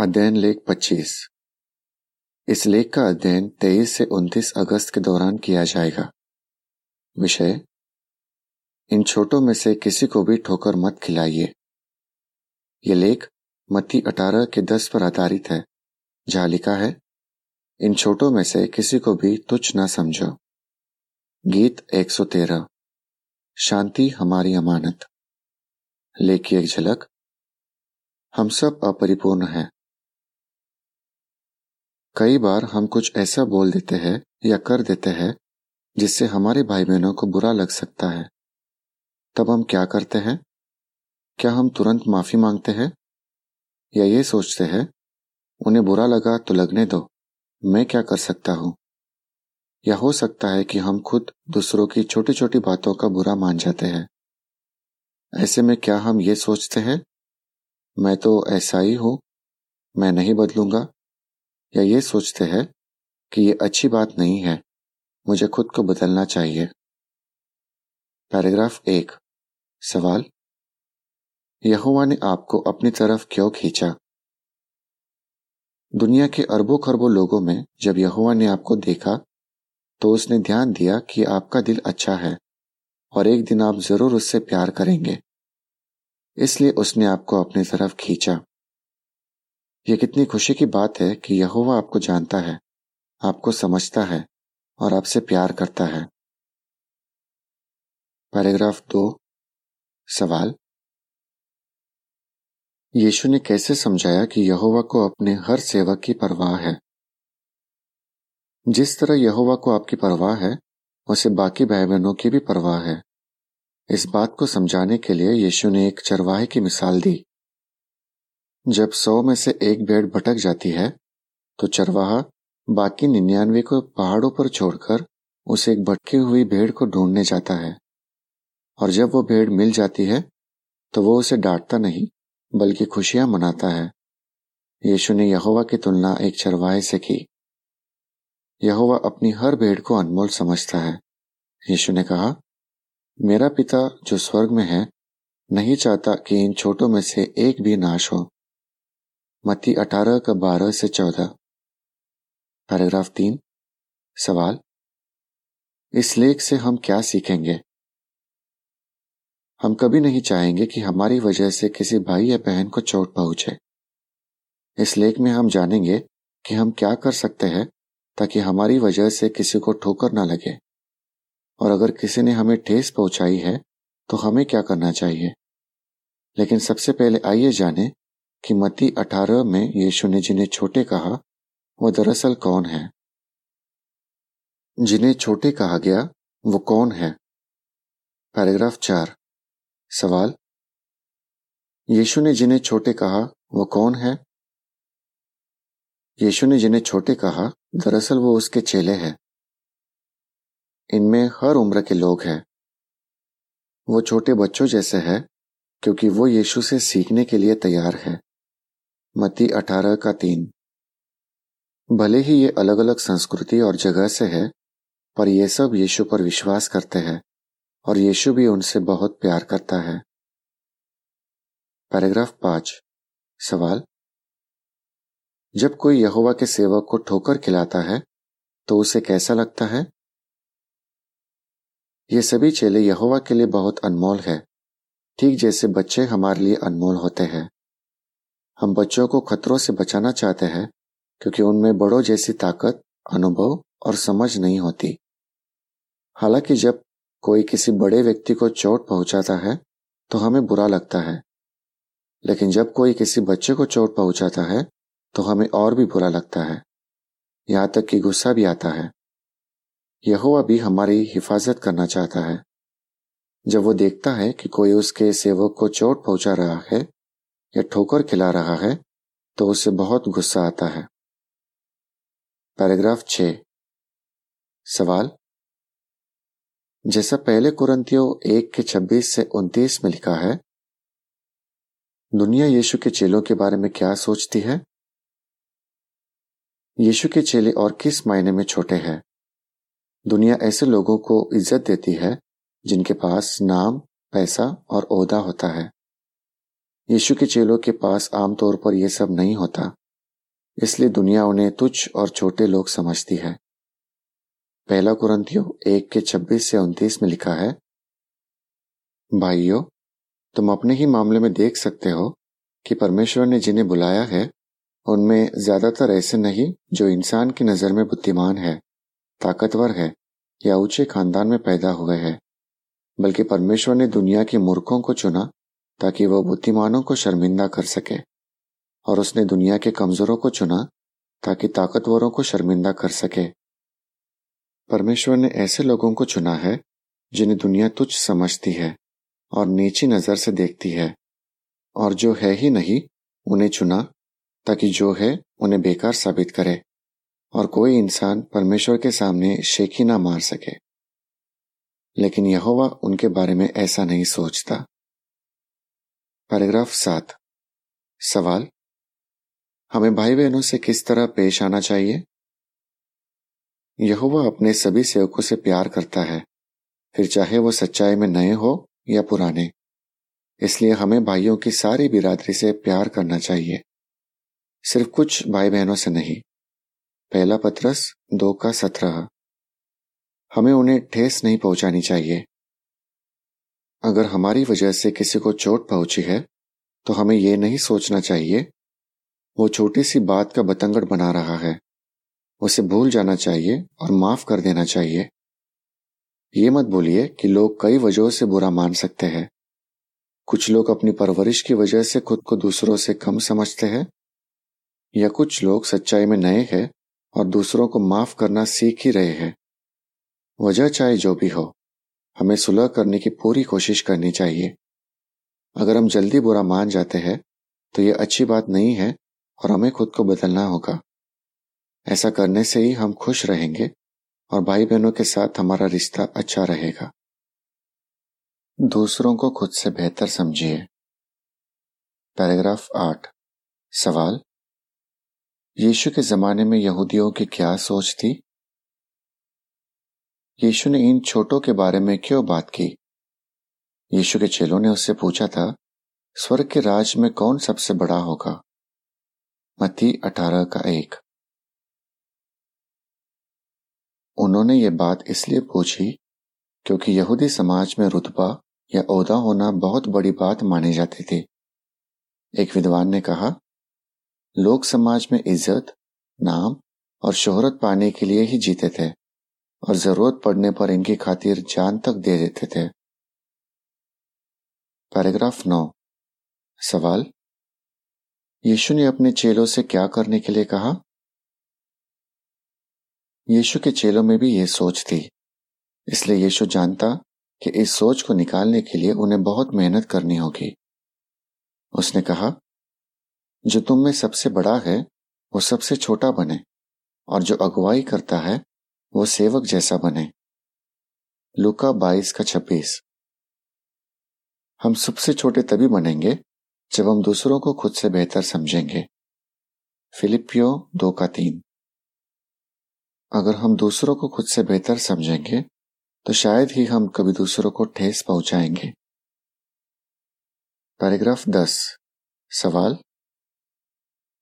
अध्ययन लेख 25 इस लेख का अध्ययन 23 से 29 अगस्त के दौरान किया जाएगा। विषय, इन छोटों में से किसी को भी ठोकर मत खिलाइए। यह लेख मत्ती 18 के 10 पर आधारित है। जहाँ लिखा है, इन छोटों में से किसी को भी तुच्छ ना समझो। गीत 113 शांति हमारी अमानत। लेख की एक झलक, हम सब अपरिपूर्ण हैं। कई बार हम कुछ ऐसा बोल देते हैं या कर देते हैं, जिससे हमारे भाई बहनों को बुरा लग सकता है। तब हम क्या करते हैं? क्या हम तुरंत माफ़ी मांगते हैं? या ये सोचते हैं, उन्हें बुरा लगा तो लगने दो, मैं क्या कर सकता हूँ? या हो सकता है कि हम खुद दूसरों की छोटी छोटी बातों का बुरा मान जाते हैं। ऐसे में क्या हम ये सोचते हैं, मैं तो ऐसा ही हूँ, मैं नहीं बदलूँगा या ये सोचते हैं कि ये अच्छी बात नहीं है, मुझे खुद को बदलना चाहिए। पैराग्राफ एक। सवाल? यहुआ ने आपको अपनी तरफ़ क्यों खींचा? दुनिया के अरबों खरबों लोगों में जब यहुआ ने आपको देखा तो उसने ध्यान दिया कि आपका दिल अच्छा है, और एक दिन आप ज़रूर उससे प्यार करेंगे। इसलिए उसने आपको अपनी तरफ़ खींचा। यह कितनी खुशी की बात है कि यहोवा आपको जानता है, आपको समझता है और आपसे प्यार करता है। पैराग्राफ दो, सवाल। यीशु ने कैसे समझाया कि यहोवा को अपने हर सेवक की परवाह है? जिस तरह यहोवा को आपकी परवाह है, उसे बाकी भाई बहनों की भी परवाह है। इस बात को समझाने के लिए यीशु ने एक चरवाहे की मिसाल दी। जब सौ में से एक भेड़ भटक जाती है तो चरवाहा बाकी निन्यानवे को पहाड़ों पर छोड़कर उसे एक भटकी हुई भेड़ को ढूँढने जाता है। और जब वो भेड़ मिल जाती है तो वो उसे डांटता नहीं, बल्कि खुशियाँ मनाता है। यीशु ने यहोवा की तुलना एक चरवाहे से की। यहोवा अपनी हर भेड़ को अनमोल समझता है। यीशु ने कहा, मेरा पिता जो स्वर्ग में है, नहीं चाहता कि इन छोटों में से एक भी नाश हो। मत्ती अठारह का बारह से चौदह। पैराग्राफ तीन। सवाल। इस लेख से हम क्या सीखेंगे? हम कभी नहीं चाहेंगे कि हमारी वजह से किसी भाई या बहन को चोट पहुँचे। इस लेख में हम जानेंगे कि हम क्या कर सकते हैं ताकि हमारी वजह से किसी को ठोकर ना लगे। और अगर किसी ने हमें ठेस पहुंचाई है तो हमें क्या करना चाहिए? लेकिन सबसे पहले आइए जाने कि मती अठारह में यीशु ने जिन्हें छोटे कहा, वो दरअसल कौन है? जिन्हें छोटे कहा गया, वो कौन है? पैराग्राफ चार। सवाल? यीशु ने जिन्हें छोटे कहा, वो कौन है? यीशु ने जिन्हें छोटे कहा, दरअसल वो उसके चेले हैं। इनमें हर उम्र के लोग हैं। वो छोटे बच्चों जैसे हैं, क्योंकि वो यीशु से सीखने के लिए तैयार है। मती अठारह का तीन। भले ही ये अलग अलग संस्कृति और जगह से है, पर ये सब यीशु पर विश्वास करते हैं, और यीशु भी उनसे बहुत प्यार करता है। पैराग्राफ पाँच। सवाल? जब कोई यहोवा के सेवक को ठोकर खिलाता है तो उसे कैसा लगता है? ये सभी चेले यहोवा के लिए बहुत अनमोल है, ठीक जैसे बच्चे हमारे लिए अनमोल होते हैं। हम बच्चों को खतरों से बचाना चाहते हैं, क्योंकि उनमें बड़ों जैसी ताकत, अनुभव और समझ नहीं होती। हालाँकि जब कोई किसी बड़े व्यक्ति को चोट पहुंचाता है तो हमें बुरा लगता है। लेकिन जब कोई किसी बच्चे को चोट पहुंचाता है तो हमें और भी बुरा लगता है। यहाँ तक कि गुस्सा भी आता है। यहोवा भी हमारी हिफाजत करना चाहता है। जब वो देखता है कि कोई उसके सेवक को चोट पहुँचा रहा है या ठोकर खिला रहा है तो उसे बहुत गुस्सा आता है। पैराग्राफ छ। सवाल? जैसा पहले कुरंतियों एक के छब्बीस से उनतीस में लिखा है, दुनिया यीशु के चेलों के बारे में क्या सोचती है? यीशु के चेले और किस मायने में छोटे हैं? दुनिया ऐसे लोगों को इज़्ज़त देती है, जिनके पास नाम, पैसा और ओहदा होता है। यीशु के चेलों के पास आमतौर पर यह सब नहीं होता। इसलिए दुनिया उन्हें तुच्छ और छोटे लोग समझती है। पहला कुरंतियों एक के छब्बीस से उनतीस में लिखा है, भाइयों, तुम अपने ही मामले में देख सकते हो कि परमेश्वर ने जिन्हें बुलाया है, उनमें ज़्यादातर ऐसे नहीं जो इंसान की नज़र में बुद्धिमान है, ताकतवर है या ऊँचे खानदान में पैदा हुए हैं, बल्कि परमेश्वर ने दुनिया के मूर्खों को चुना ताकि वह बुद्धिमानों को शर्मिंदा कर सके और उसने दुनिया के कमजोरों को चुना ताकि ताकतवरों को शर्मिंदा कर सके। परमेश्वर ने ऐसे लोगों को चुना है, जिन्हें दुनिया तुच्छ समझती है और नीची नज़र से देखती है, और जो है ही नहीं, उन्हें चुना, ताकि जो है, उन्हें बेकार साबित करे, और कोई इंसान परमेश्वर के सामने शेखी ना मार सके। लेकिन यहोवा उनके बारे में ऐसा नहीं सोचता। पैराग्राफ सात। सवाल? हमें भाई बहनों से किस तरह पेश आना चाहिए? यहोवा अपने सभी सेवकों से प्यार करता है, फिर चाहे वो सच्चाई में नए हो या पुराने। इसलिए हमें भाइयों की सारी बिरादरी से प्यार करना चाहिए। सिर्फ़ कुछ भाई बहनों से नहीं। पहला पत्रस दो का सत्रह। हमें उन्हें ठेस नहीं पहुंचानी चाहिए। अगर हमारी वजह से किसी को चोट पहुँची है तो हमें यह नहीं सोचना चाहिए, वो छोटी सी बात का बतंगड़ बना रहा है। उसे भूल जाना चाहिए और माफ़ कर देना चाहिए। ये मत बोलिए कि लोग कई वजहों से बुरा मान सकते हैं। कुछ लोग अपनी परवरिश की वजह से खुद को दूसरों से कम समझते हैं, या कुछ लोग सच्चाई में नए हैं और दूसरों को माफ़ करना सीख ही रहे हैं। वजह चाहे जो भी हो। हमें सुलह करने की पूरी कोशिश करनी चाहिए। अगर हम जल्दी बुरा मान जाते हैं तो यह अच्छी बात नहीं है और हमें खुद को बदलना होगा। ऐसा करने से ही हम खुश रहेंगे और भाई बहनों के साथ हमारा रिश्ता अच्छा रहेगा। दूसरों को खुद से बेहतर समझिए। पैराग्राफ आठ। सवाल। यीशु के जमाने में यहूदियों की क्या सोच थी? यीशु ने इन छोटों के बारे में क्यों बात की? यीशु के चेलों ने उससे पूछा था, स्वर्ग के राज में कौन सबसे बड़ा होगा? मती अठारह का एक। उन्होंने ये बात इसलिए पूछी क्योंकि यहूदी समाज में रुतबा या ओहदा होना बहुत बड़ी बात मानी जाती थी। एक विद्वान ने कहा लोग समाज में इज़्ज़त, नाम और शोहरत पाने के लिए ही जीते थे। और ज़रूरत पड़ने पर इनकी खातिर जान तक दे देते थे। पैराग्राफ नौ। सवाल? यीशु ने अपने चेलों से क्या करने के लिए कहा? यीशु के चेलों में भी यह सोच थी। इसलिए यीशु जानता कि इस सोच को निकालने के लिए उन्हें बहुत मेहनत करनी होगी। उसने कहा, जो तुम में सबसे बड़ा है, वो सबसे छोटा बने, और जो अगुवाई करता है वो सेवक जैसा बने। लुका बाईस का छब्बीस। हम सबसे छोटे तभी बनेंगे, जब हम दूसरों को खुद से बेहतर समझेंगे। फिलिपियो दो का तीन। अगर हम दूसरों को खुद से बेहतर समझेंगे तो शायद ही हम कभी दूसरों को ठेस पहुंचाएँगे। पैराग्राफ दस। सवाल?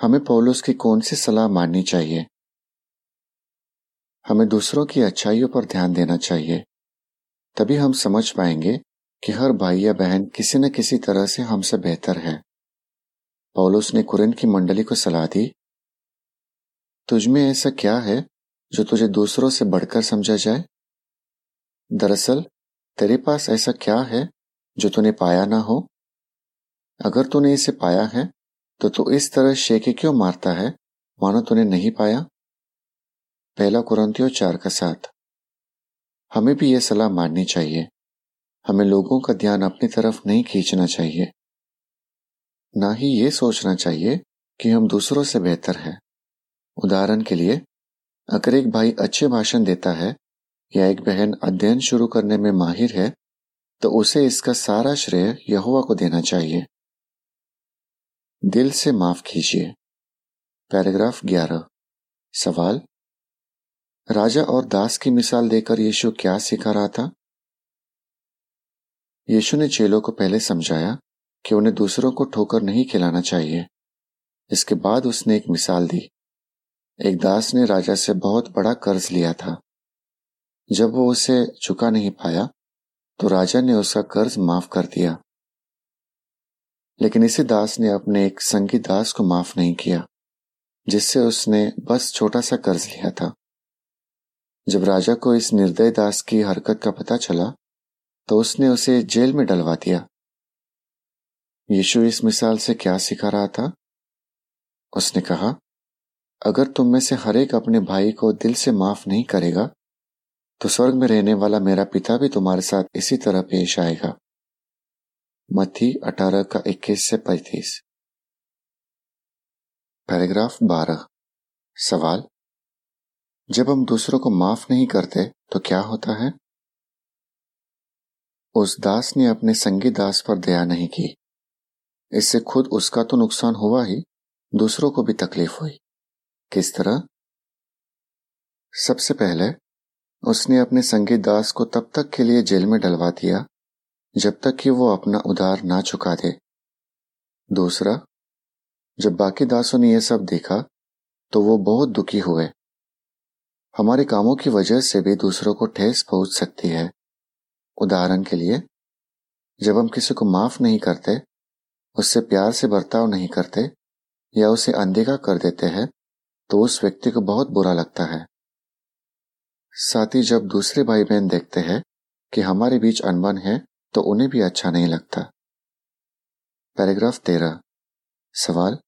हमें पौलुस की कौन सी सलाह माननी चाहिए? हमें दूसरों की अच्छाइयों पर ध्यान देना चाहिए। तभी हम समझ पाएँगे कि हर भाई या बहन किसी न किसी तरह से हमसे बेहतर है। पौलुस ने कुरिन की मंडली को सलाह दी तुझमें ऐसा क्या है जो तुझे दूसरों से बढ़कर समझा जाए? दरअसल, तेरे पास ऐसा क्या है जो तूने पाया ना हो? अगर तूने इसे पाया है तो तू इस तरह शेके क्यों मारता है? मानो तूने नहीं पाया। पहला कुरंतियों चार का साथ हमें भी यह सलाह माननी चाहिए। हमें लोगों का ध्यान अपनी तरफ़ नहीं खींचना चाहिए। ना ही ये सोचना चाहिए कि हम दूसरों से बेहतर हैं। उदाहरण के लिए, अगर एक भाई अच्छे भाषण देता है या एक बहन अध्ययन शुरू करने में माहिर है तो उसे इसका सारा श्रेय यहुआ को देना चाहिए। दिल से माफ़ कीजिए। पैराग्राफ ग्यारह। सवाल राजा और दास की मिसाल देकर यीशु क्या सिखा रहा था? यीशु ने चेलों को पहले समझाया कि उन्हें दूसरों को ठोकर नहीं खिलाना चाहिए। इसके बाद उसने एक मिसाल दी। एक दास ने राजा से बहुत बड़ा कर्ज लिया था। जब वो उसे चुका नहीं पाया तो राजा ने उसका कर्ज माफ़ कर दिया। लेकिन इसी दास ने अपने एक संगी दास को माफ़ नहीं किया, जिससे उसने बस छोटा सा कर्ज लिया था। जब राजा को इस निर्दय दास की हरकत का पता चला तो उसने उसे जेल में डलवा दिया। यीशु इस मिसाल से क्या सिखा रहा था? उसने कहा, अगर तुम में से हरेक अपने भाई को दिल से माफ़ नहीं करेगा तो स्वर्ग में रहने वाला मेरा पिता भी तुम्हारे साथ इसी तरह पेश आएगा। मथी अठारह का इक्कीस से पैतीस। पैराग्राफ बारह। सवाल जब हम दूसरों को माफ़ नहीं करते तो क्या होता है? उस दास ने अपने संगी दास पर दया नहीं की। इससे खुद उसका तो नुकसान हुआ ही, दूसरों को भी तकलीफ़ हुई। किस तरह? सबसे पहले, उसने अपने संगी दास को तब तक के लिए जेल में डलवा दिया, जब तक कि वो अपना उधार ना चुका दे। दूसरा, जब बाकी दासों ने यह सब देखा तो वो बहुत दुखी हुए। हमारे कामों की वजह से भी दूसरों को ठेस पहुँच सकती है। उदाहरण के लिए, जब हम किसी को माफ़ नहीं करते, उससे प्यार से बर्ताव नहीं करते, या उसे अनदेखा कर देते हैं तो उस व्यक्ति को बहुत बुरा लगता है। साथ ही जब दूसरे भाई बहन देखते हैं कि हमारे बीच अनबन है तो उन्हें भी अच्छा नहीं लगता। पैराग्राफ तेरह। सवाल?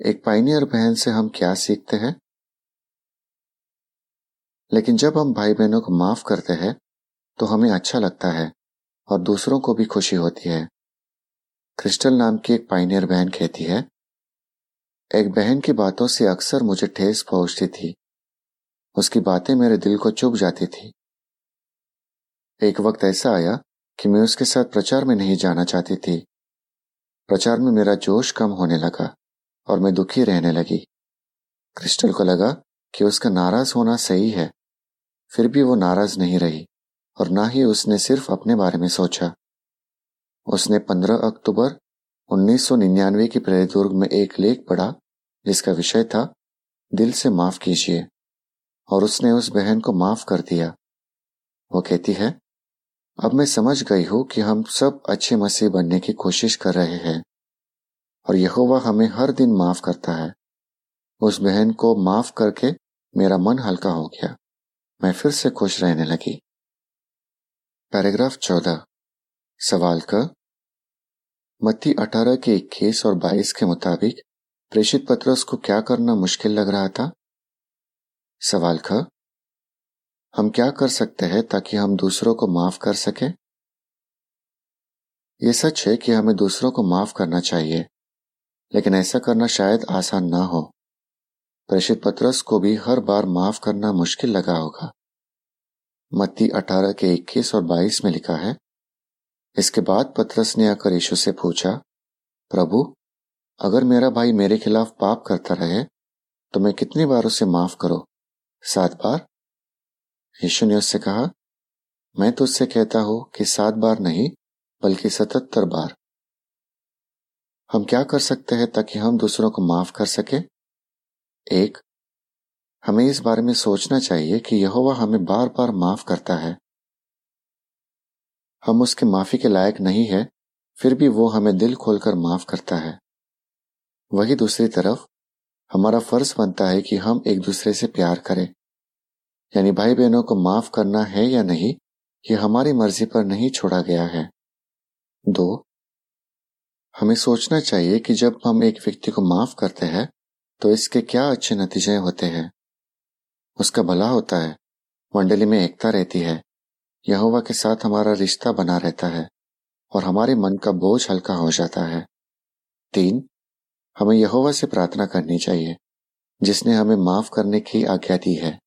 एक पाइनियर बहन से हम क्या सीखते हैं? लेकिन जब हम भाई बहनों को माफ़ करते हैं तो हमें अच्छा लगता है और दूसरों को भी खुशी होती है। क्रिस्टल नाम की एक पाइनियर बहन कहती है, एक बहन की बातों से अक्सर मुझे ठेस पहुँचती थी। उसकी बातें मेरे दिल को चुभ जाती थी। एक वक्त ऐसा आया कि मैं उसके साथ प्रचार में नहीं जाना चाहती थी। प्रचार में मेरा जोश कम होने लगा और मैं दुखी रहने लगी। क्रिस्टल को लगा कि उसका नाराज़ होना सही है। फिर भी वो नाराज़ नहीं रही और ना ही उसने सिर्फ़ अपने बारे में सोचा। उसने 15 अक्टूबर 1999 की प्रेरितुर्ग में एक लेख पढ़ा, जिसका विषय था, दिल से माफ़ कीजिए। और उसने उस बहन को माफ़ कर दिया। वो कहती है, अब मैं समझ गई हूँ कि हम सब अच्छे मसीह बनने की कोशिश कर रहे हैं और यहोवा हमें हर दिन माफ़ करता है। उस बहन को माफ़ करके मेरा मन हल्का हो गया। मैं फिर से खुश रहने लगी। पैराग्राफ चौदह। सवाल का। मत्ती अठारह के इक्कीस और बाईस के मुताबिक प्रेषित पत्रस को क्या करना मुश्किल लग रहा था? सवाल ख। हम क्या कर सकते हैं ताकि हम दूसरों को माफ़ कर सके? ये सच है कि हमें दूसरों को माफ़ करना चाहिए, लेकिन ऐसा करना शायद आसान ना हो। प्रेषित पत्रस को भी हर बार माफ़ करना मुश्किल लगा होगा। मत्ती अठारह के इक्कीस और बाईस में लिखा है, इसके बाद पत्रस ने आकर यीशु से पूछा, प्रभु, अगर मेरा भाई मेरे खिलाफ पाप करता रहे तो मैं कितनी बार उसे माफ़ करो? सात बार? यीशु ने उससे कहा, मैं तो उससे कहता हूँ कि सात बार नहीं, बल्कि सतहत्तर बार। हम क्या कर सकते हैं ताकि हम दूसरों को माफ़ कर सके? एक, हमें इस बारे में सोचना चाहिए कि यहोवा हमें बार बार माफ़ करता है। हम उसके माफ़ी के लायक नहीं है, फिर भी वो हमें दिल खोलकर माफ़ करता है। वही दूसरी तरफ़, हमारा फ़र्ज़ बनता है कि हम एक दूसरे से प्यार करें। यानी भाई बहनों को माफ़ करना है या नहीं, ये हमारी मर्ज़ी पर नहीं छोड़ा गया है। दो, हमें सोचना चाहिए कि जब हम एक व्यक्ति को माफ़ करते हैं तो इसके क्या अच्छे नतीजे होते हैं? उसका भला होता है। मंडली में एकता रहती है। यहोवा के साथ हमारा रिश्ता बना रहता है और हमारे मन का बोझ हल्का हो जाता है। तीन, हमें यहोवा से प्रार्थना करनी चाहिए, जिसने हमें माफ़ करने की आज्ञा दी है।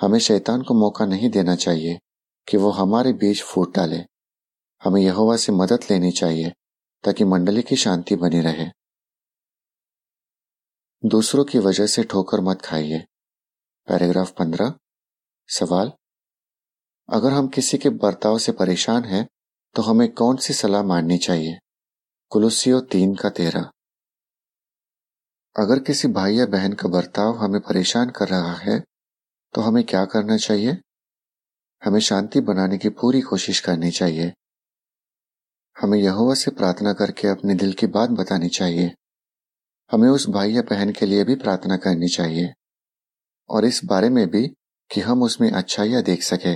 हमें शैतान को मौका नहीं देना चाहिए कि वो हमारे बीच फूट डाले। हमें यहोवा से मदद लेनी चाहिए ताकि मंडली की शांति बनी रहे। दूसरों की वजह से ठोकर मत खाइए। पैराग्राफ पंद्रह। सवाल, अगर हम किसी के बर्ताव से परेशान हैं तो हमें कौन सी सलाह माननी चाहिए? कुलुसियो तीन का तेरह। अगर किसी भाई या बहन का बर्ताव हमें परेशान कर रहा है तो हमें क्या करना चाहिए? हमें शांति बनाने की पूरी कोशिश करनी चाहिए। हमें यहोवा से प्रार्थना करके अपने दिल की बात बतानी चाहिए। हमें उस भाई या बहन के लिए भी प्रार्थना करनी चाहिए। और इस बारे में भी कि हम उसमें अच्छाइयाँ देख सके,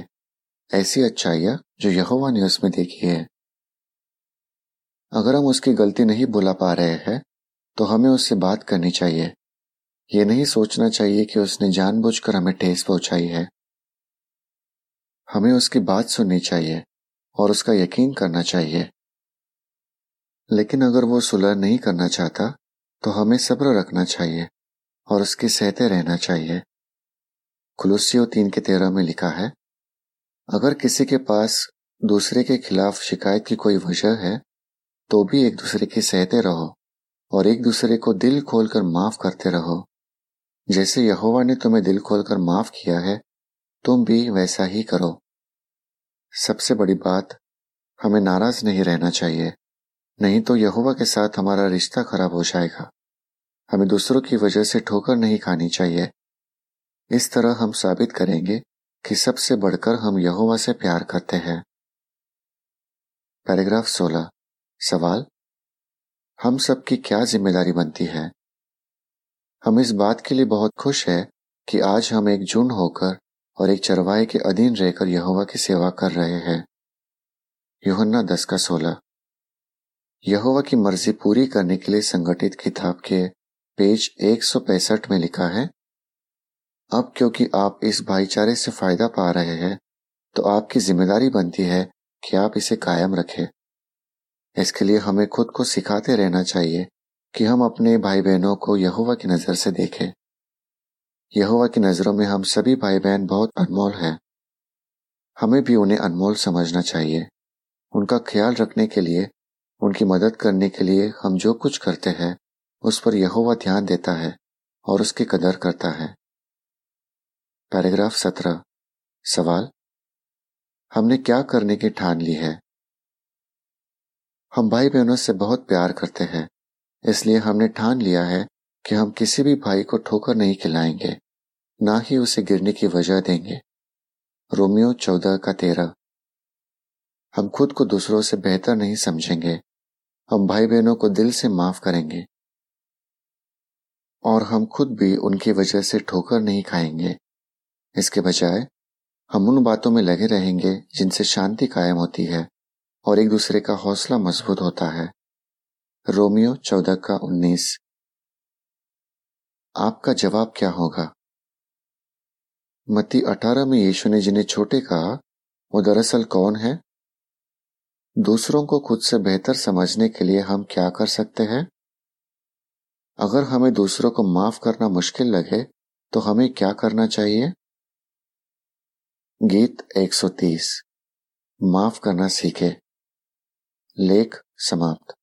ऐसी अच्छाइयाँ जो यहोवा ने उसमें देखी है। अगर हम उसकी गलती नहीं बुला पा रहे हैं तो हमें उससे बात करनी चाहिए। ये नहीं सोचना चाहिए कि उसने जानबूझकर हमें ठेस पहुंचाई है। हमें उसकी बात सुननी चाहिए और उसका यकीन करना चाहिए। लेकिन अगर वो सुलह नहीं करना चाहता तो हमें सब्र रखना चाहिए और उसके सहते रहना चाहिए। खुलूसियो तीन के तेरह में लिखा है, अगर किसी के पास दूसरे के खिलाफ शिकायत की कोई वजह है तो भी एक दूसरे के सहते रहो और एक दूसरे को दिल खोलकर माफ़ करते रहो। जैसे यहोवा ने तुम्हें दिल खोलकर माफ़ किया है, तुम भी वैसा ही करो। सबसे बड़ी बात, हमें नाराज़ नहीं रहना चाहिए। नहीं तो यहोवा के साथ हमारा रिश्ता खराब हो जाएगा। हमें दूसरों की वजह से ठोकर नहीं खानी चाहिए। इस तरह हम साबित करेंगे कि सबसे बढ़कर हम यहोवा से प्यार करते हैं। पैराग्राफ 16 सवाल? हम सबकी क्या ज़िम्मेदारी बनती है? हम इस बात के लिए बहुत खुश है कि आज हम एक झुंड होकर और एक चरवाहे के अधीन रहकर यहोवा की सेवा कर रहे हैं। योहन्ना दस का सोलह। यहोवा की मर्ज़ी पूरी करने के लिए संगठित किताब के पेज एक सौ पैंसठ में लिखा है, अब क्योंकि आप इस भाईचारे से फ़ायदा पा रहे हैं तो आपकी ज़िम्मेदारी बनती है कि आप इसे कायम रखें। इसके लिए हमें खुद को सिखाते रहना चाहिए कि हम अपने भाई बहनों को यहोवा की नज़र से देखें। यहोवा की नज़रों में हम सभी भाई बहन बहुत अनमोल हैं। हमें भी उन्हें अनमोल समझना चाहिए। उनका ख्याल रखने के लिए उनकी मदद करने के लिए हम जो कुछ करते हैं, उस पर यहोवा ध्यान देता है और उसकी कदर करता है। पैराग्राफ सत्रह। सवाल? हमने क्या करने की ठान ली है? हम भाई बहनों से बहुत प्यार करते हैं, इसलिए हमने ठान लिया है कि हम किसी भी भाई को ठोकर नहीं खिलाएँगे, ना ही उसे गिरने की वजह देंगे। रोमियो चौदह का तेरह। हम खुद को दूसरों से बेहतर नहीं समझेंगे हम भाई बहनों को दिल से माफ़ करेंगे और हम खुद भी उनकी वजह से ठोकर नहीं खाएँगे। इसके बजाय, हम उन बातों में लगे रहेंगे जिनसे शांति कायम होती है और एक दूसरे का हौसला मज़बूत होता है। रोमियो चौदह का उन्नीस। आपका जवाब क्या होगा? मत्ती अठारह में यीशु ने जिन्हें छोटे कहा, वो दरअसल कौन है? दूसरों को खुद से बेहतर समझने के लिए हम क्या कर सकते हैं? अगर हमें दूसरों को माफ़ करना मुश्किल लगे तो हमें क्या करना चाहिए? गीत 130 माफ़ करना सीखे। लेख समाप्त।